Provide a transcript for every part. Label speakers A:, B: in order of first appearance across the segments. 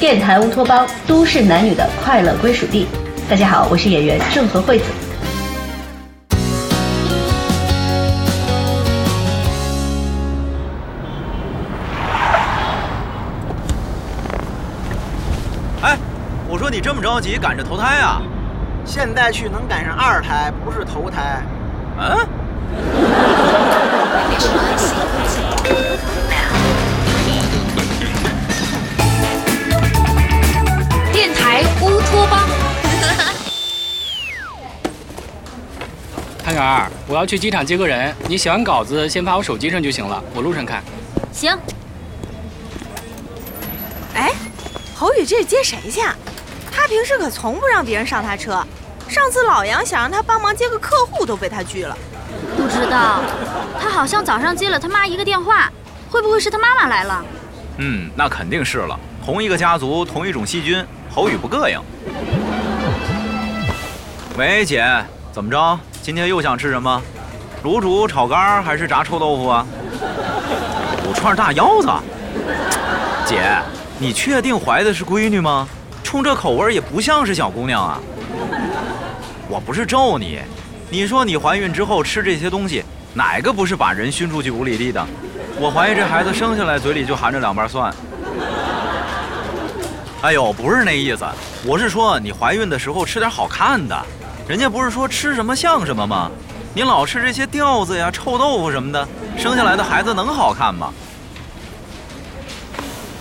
A: 电台乌托邦，都市男女的快乐归属地。大家好，我是演员郑和惠子。
B: 哎，我说你这么着急赶着投胎啊？
C: 现在去能赶上二胎，不是投胎。
B: 嗯？
D: 电
E: 儿，我要去机场接个人，你写完稿子先发我手机上就行了，我路上看。
D: 行，
F: 哎，侯宇这是接谁去啊？他平时可从不让别人上他车，上次老杨想让他帮忙接个客户都被他拒了。
D: 不知道，他好像早上接了他妈一个电话，会不会是他妈妈来了？
B: 嗯，那肯定是了。同一个家族，同一种细菌，侯宇不膈应。喂，姐，怎么着？今天又想吃什么？卤煮、炒肝还是炸臭豆腐啊？五串大腰子。姐，你确定怀的是闺女吗？冲这口味也不像是小姑娘啊。我不是咒你，你说你怀孕之后吃这些东西，哪个不是把人熏出去五里地的？我怀疑这孩子生下来嘴里就含着两瓣蒜。哎呦，不是那意思，我是说你怀孕的时候吃点好看的。人家不是说吃什么像什么吗？你老吃这些吊子呀、臭豆腐什么的，生下来的孩子能好看吗？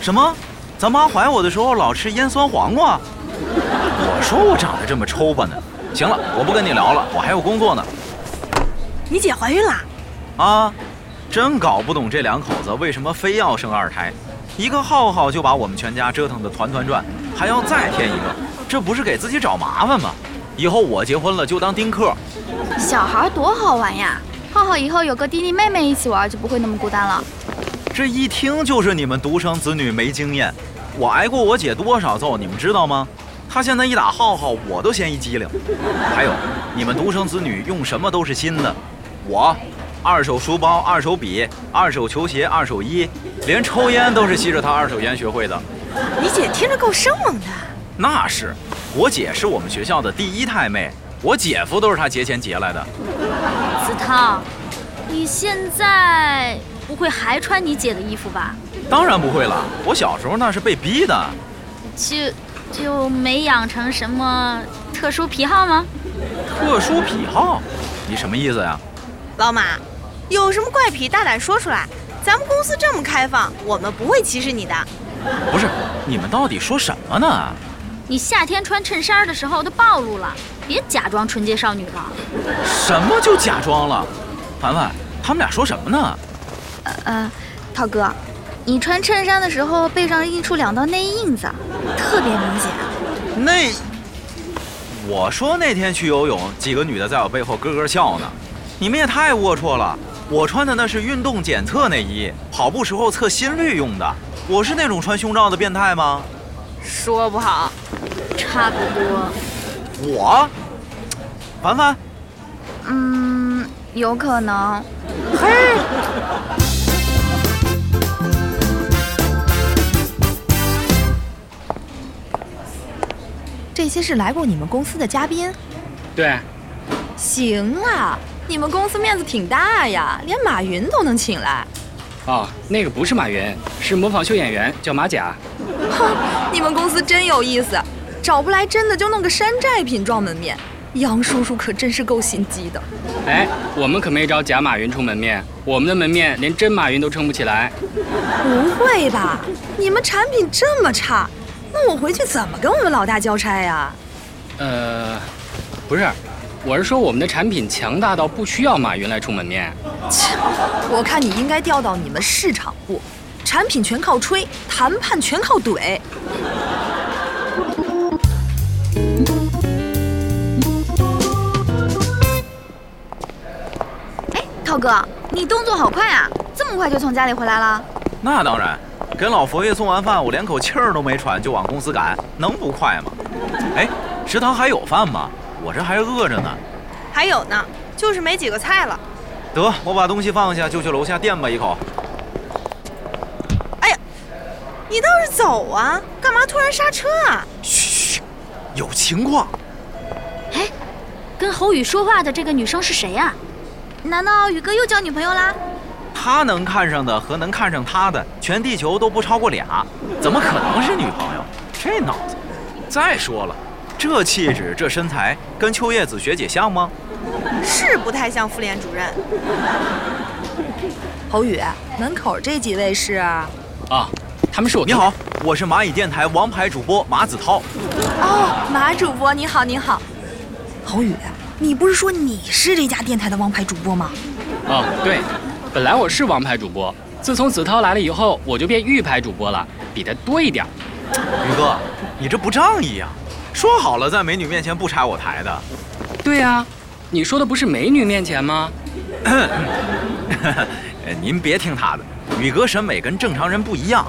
B: 什么？咱妈怀我的时候老吃腌酸黄瓜？我说我长得这么抽巴呢。行了，我不跟你聊了，我还有工作呢。
F: 你姐怀孕了？
B: 啊，真搞不懂这两口子为什么非要生二胎，一个浩浩就把我们全家折腾得团团转，还要再添一个，这不是给自己找麻烦吗？以后我结婚了就当丁克。
D: 小孩多好玩呀！浩浩以后有个弟弟妹妹一起玩，就不会那么孤单了。
B: 这一听就是你们独生子女没经验。我挨过我姐多少揍，你们知道吗？她现在一打浩浩，我都嫌一机灵。还有，你们独生子女用什么都是新的，我，二手书包、二手笔、二手球鞋、二手衣，连抽烟都是吸着她二手烟学会的。
F: 你姐听着够生猛的。
B: 那是，我姐是我们学校的第一太妹，我姐夫都是她节前结来的。
D: 子韬，你现在不会还穿你姐的衣服吧？
B: 当然不会了，我小时候那是被逼的。
D: 就就没养成什么特殊癖好吗？
B: 特殊癖好？你什么意思呀？
F: 老马，有什么怪癖大胆说出来，咱们公司这么开放，我们不会歧视你的。
B: 不是，你们到底说什么呢？
D: 你夏天穿衬衫的时候都暴露了，别假装纯洁少女了。
B: 什么就假装了？凡凡，他们俩说什么呢？
D: 呃呃，涛哥，你穿衬衫的时候背上印出两道内印子，特别明显。
B: 那，我说那天去游泳，几个女的在我背后咯咯笑呢。你们也太龌龊了！我穿的那是运动检测内衣，跑步时候测心率用的。我是那种穿胸罩的变态吗？
F: 说不好，
D: 差不多。
B: 我，凡凡，
D: 嗯，有可能。
B: 嘿，
G: 这些是来过你们公司的嘉宾。
E: 对，
G: 行啊，你们公司面子挺大呀，连马云都能请来。
E: 哦，那个不是马云，是模仿秀演员，叫马甲。
G: 哼，你们公司真有意思，找不来真的就弄个山寨品装门面。杨叔叔可真是够心机的。
E: 哎，我们可没招假马云充门面，我们的门面连真马云都撑不起来。
G: 不会吧？你们产品这么差，那我回去怎么跟我们老大交差呀？
E: 呃，不是，我是说我们的产品强大到不需要马云来出门面。
G: 切，我看你应该调到你们市场部，产品全靠吹，谈判全靠怼。
D: 哎，涛哥，你动作好快啊，这么快就从家里回来了？
B: 那当然，给老佛爷送完饭，我连口气儿都没喘就往公司赶，能不快吗？哎，食堂还有饭吗？我这还饿着呢。
F: 还有呢，就是没几个菜了。
B: 得，我把东西放下，就去楼下垫吧一口。
F: 哎呀，你倒是走啊！干嘛突然刹车啊？
B: 嘘，有情况。
D: 哎，跟侯宇说话的这个女生是谁呀、难道宇哥又交女朋友啦？
B: 他能看上的和能看上他的，全地球都不超过俩，怎么可能是女朋友？这脑子！再说了，这气质、这身材，跟秋叶子学姐像吗？
F: 是不太像妇联主任。
G: 侯宇，门口这几位是？
E: 啊，他们是我
B: 你好，我是蚂蚁电台王牌主播马子涛。
G: 哦，马主播你好，你好。侯宇，你不是说你是这家电台的王牌主播吗？
E: 哦，对，本来我是王牌主播，自从子涛来了以后，我就变玉牌主播了，比他多一点。
B: 宇哥，你这不仗义呀、说好了在美女面前不拆我台的。
E: 对呀、你说的不是美女面前吗？
B: 呃 您别听他的，宇哥审美跟正常人不一样。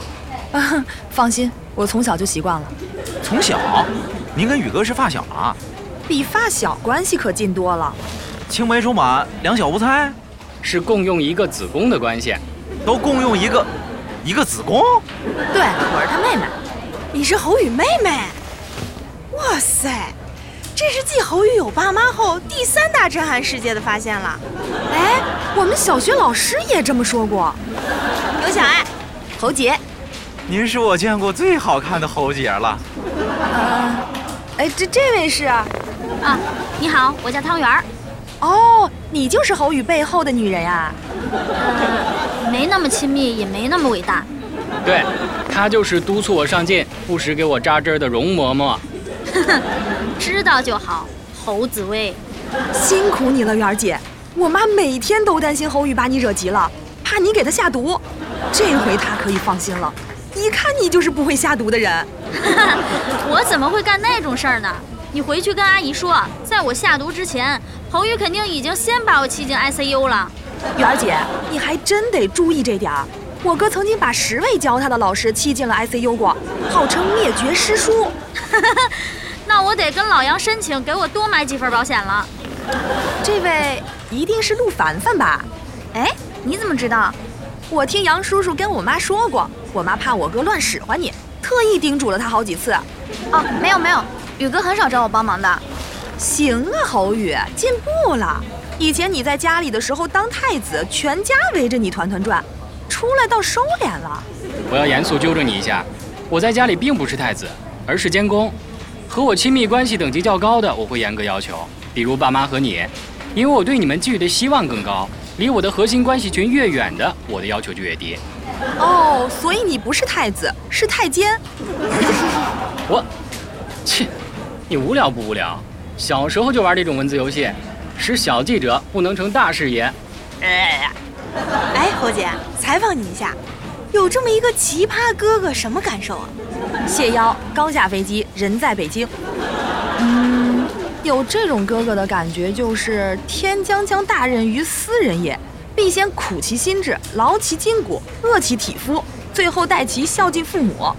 G: 啊，放心，我从小就习惯了。
B: 从小，您跟宇哥是发小啊？
G: 比发小关系可近多了。
B: 青梅竹马，两小无猜，
E: 是共用一个子宫的关系。
B: 都共用一个一个子宫。
G: 对，我是他妹妹。
F: 你是侯宇妹妹？哇塞，这是继侯宇有爸妈后第三大震撼世界的发现了。
G: 哎，我们小学老师也这么说过。
F: 刘小爱，
G: 侯杰，
B: 您是我见过最好看的侯杰了。
G: 呃，哎，这这位是？
D: 啊，你好，我叫汤圆儿，
G: 哦，你就是侯宇背后的女人呀、
D: 呃，没那么亲密，也没那么伟大。
E: 对，她就是督促我上进，不时给我扎针的容嬷嬷。
D: 知道就好，侯紫薇。
G: 辛苦你了，媛儿姐。我妈每天都担心侯宇把你惹急了，怕你给他下毒。这回她可以放心了，一看你就是不会下毒的人。
D: 我怎么会干那种事儿呢？你回去跟阿姨说，在我下毒之前，侯宇肯定已经先把我气进 ICU 了。
G: 媛儿姐，你还真得注意这点儿。我哥曾经把十位教他的老师气进了 ICU 过，号称灭绝师叔。
D: 那我得跟老杨申请，给我多买几份保险了。
G: 这位一定是陆凡凡吧？
D: 哎，你怎么知道？
G: 我听杨叔叔跟我妈说过，我妈怕我哥乱使唤你，特意叮嘱了他好几次。
D: 哦，没有没有，宇哥很少找我帮忙的。
G: 行啊，侯宇，进步了。以前你在家里的时候当太子，全家围着你团团转，出来倒收敛了。
E: 我要严肃纠正你一下，我在家里并不是太子，而是监工。和我亲密关系等级较高的，我会严格要求，比如爸妈和你，因为我对你们寄予的希望更高。离我的核心关系群越远的，我的要求就越低。
G: 哦，所以你不是太子，是太监。
E: 我，切，你无聊不无聊？小时候就玩这种文字游戏，使小记者不能成大事也。
F: 哎，侯姐，采访你一下，有这么一个奇葩哥哥，什么感受啊？
G: 谢邀刚下飞机，人在北京。嗯，有这种哥哥的感觉就是天将降大任于斯人也，必先苦其心志，劳其筋骨，饿其体肤，最后待其孝敬父母。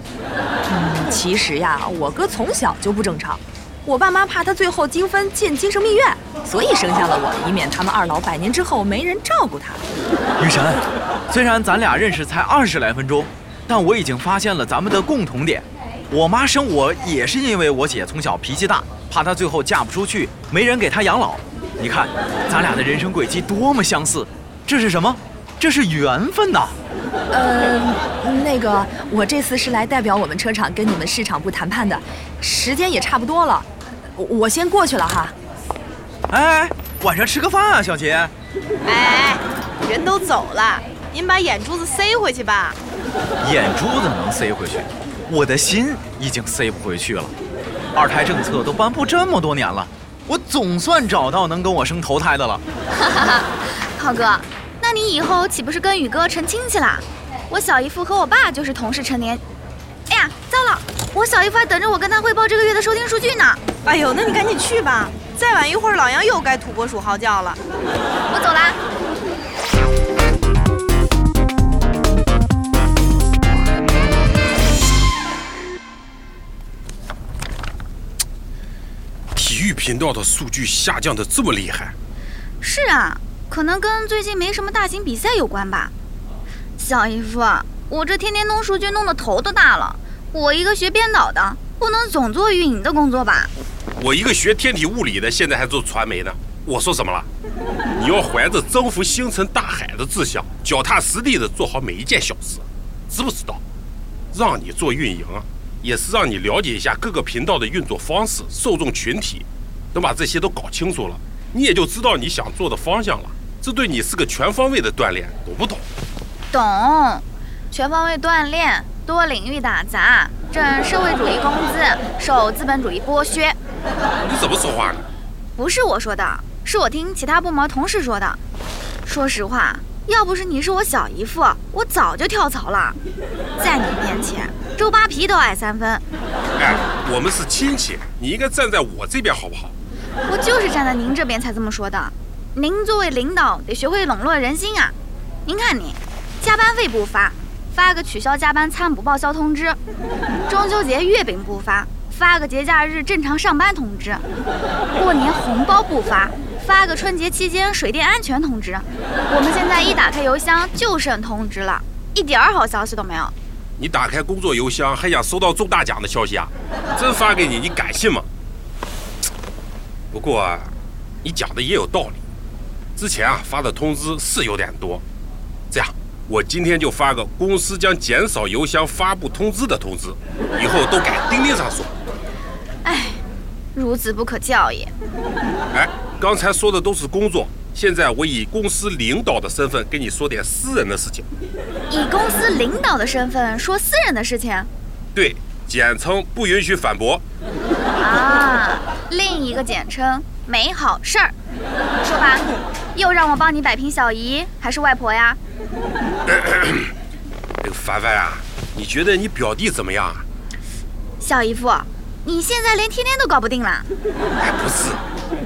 G: 嗯，其实呀，我哥从小就不正常，我爸妈怕他最后精分进精神病院，所以生下了我，以免他们二老百年之后没人照顾他。
B: 雨神，虽然咱俩认识才二十来分钟，但我已经发现了咱们的共同点。我妈生我也是因为我姐从小脾气大，怕她最后嫁不出去，没人给她养老。你看，咱俩的人生轨迹多么相似，这是什么？这是缘分呐！
G: 呃，那个，我这次是来代表我们车厂跟你们市场部谈判的，时间也差不多了，我我先过去了哈。
B: 哎，晚上吃个饭啊，小杰。
F: 哎哎，人都走了，您把眼珠子塞回去吧。
B: 眼珠子能塞回去，我的心已经塞不回去了。二胎政策都颁布这么多年了，我总算找到能跟我生头胎的了。
D: 哈哈哈，浩哥，那你以后岂不是跟宇哥成亲戚啦？我小姨夫和我爸就是同事成年。哎呀，糟了，我小姨夫还等着我跟他汇报这个月的收听数据呢。
F: 哎呦，那你赶紧去吧，再晚一会儿老杨又该土拨鼠嚎叫了。
D: 我走啦。
H: 体育频道的数据下降的这么厉害，
D: 是啊，可能跟最近没什么大型比赛有关吧。小姨夫，我这天天弄数据弄得头都大了。我一个学编导的，不能总做运营的工作吧？
H: 我一个学天体物理的，现在还做传媒呢。我说什么了？你要怀着征服星辰大海的志向，脚踏实地的做好每一件小事，知不知道？让你做运营，也是让你了解一下各个频道的运作方式、受众群体。等把这些都搞清楚了，你也就知道你想做的方向了。这对你是个全方位的锻炼，懂不懂？
D: 懂，全方位锻炼，多领域打杂，挣社会主义工资，受资本主义剥削。
H: 你怎么说话呢？
D: 不是我说的，是我听其他部门同事说的。说实话，要不是你是我小姨夫，我早就跳槽了。在你面前，周扒皮都矮三分。
H: 哎，我们是亲戚，你应该站在我这边，好不好？
D: 我就是站在您这边才这么说的。您作为领导，得学会笼络人心啊。您看你，加班费不发，发个取消加班餐补报销通知；中秋节月饼不发，发个节假日正常上班通知；过年红包不发，发个春节期间水电安全通知。我们现在一打开邮箱就剩通知了，一点儿好消息都没有。
H: 你打开工作邮箱还想收到中大奖的消息啊？真发给你，你敢信吗？不过，你讲的也有道理。之前啊发的通知是有点多，这样，我今天就发个公司将减少邮箱发布通知的通知，以后都改钉钉上说。
D: 哎，孺子不可教也。
H: 哎，刚才说的都是工作，现在我以公司领导的身份跟你说点私人的事情。
D: 以公司领导的身份说私人的事情？
H: 对，简称不允许反驳。
D: 啊，另一个简称没好事儿。说吧，又让我帮你摆平小姨还是外婆呀？
H: 那个凡凡啊，你觉得你表弟怎么样啊？
D: 小姨夫，你现在连天天都搞不定了？
H: 哎，不是，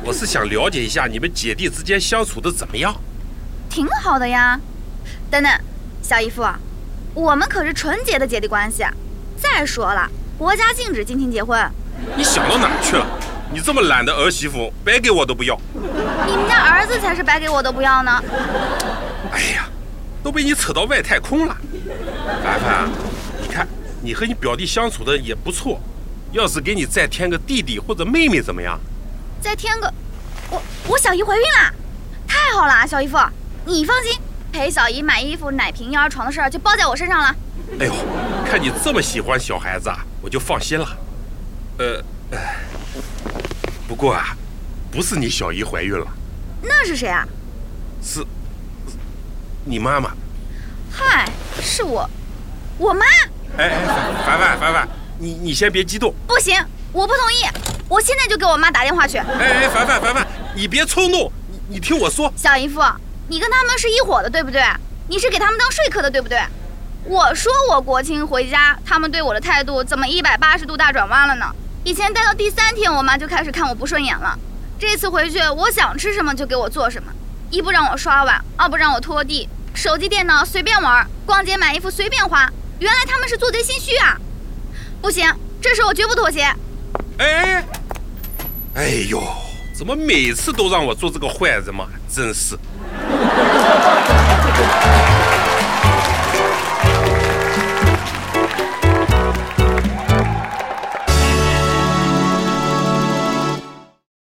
H: 我是想了解一下你们姐弟之间相处的怎么样。
D: 挺好的呀。等等，小姨夫，我们可是纯洁的姐弟关系。再说了，国家禁止近亲结婚。
H: 你想到哪去了？你这么懒的儿媳妇，白给我都不要。
D: 你们家儿子才是白给我都不要呢。
H: 哎呀，都被你扯到外太空了。凡凡，你看你和你表弟相处的也不错，要是给你再添个弟弟或者妹妹怎么样？
D: 再添个，我我小姨怀孕啦，太好了，小姨夫，你放心，陪小姨买衣服、奶瓶、婴儿床的事儿就包在我身上了。
H: 哎呦，看你这么喜欢小孩子啊，我就放心了。呃，不过啊，不是你小姨怀孕了，
D: 那是谁啊？
H: 是，你妈妈。
D: 嗨，是我，我妈。
H: 哎哎，凡凡凡凡，你你先别激动。
D: 不行，我不同意，我现在就给我妈打电话去。哎
H: 哎，凡凡凡凡，你别冲动，你你听我说。
D: 小姨夫，你跟他们是一伙的，对不对？你是给他们当说客的，对不对？我说我国庆回家，他们对我的态度怎么一百八十度大转弯了呢？以前待到第三天，我妈就开始看我不顺眼了。这次回去，我想吃什么就给我做什么，一不让我刷碗，二不让我拖地，手机电脑随便玩，逛街买衣服随便花。原来他们是做贼心虚啊！不行，这事我绝不妥协。
H: 哎，哎呦，怎么每次都让我做这个坏人嘛？真是。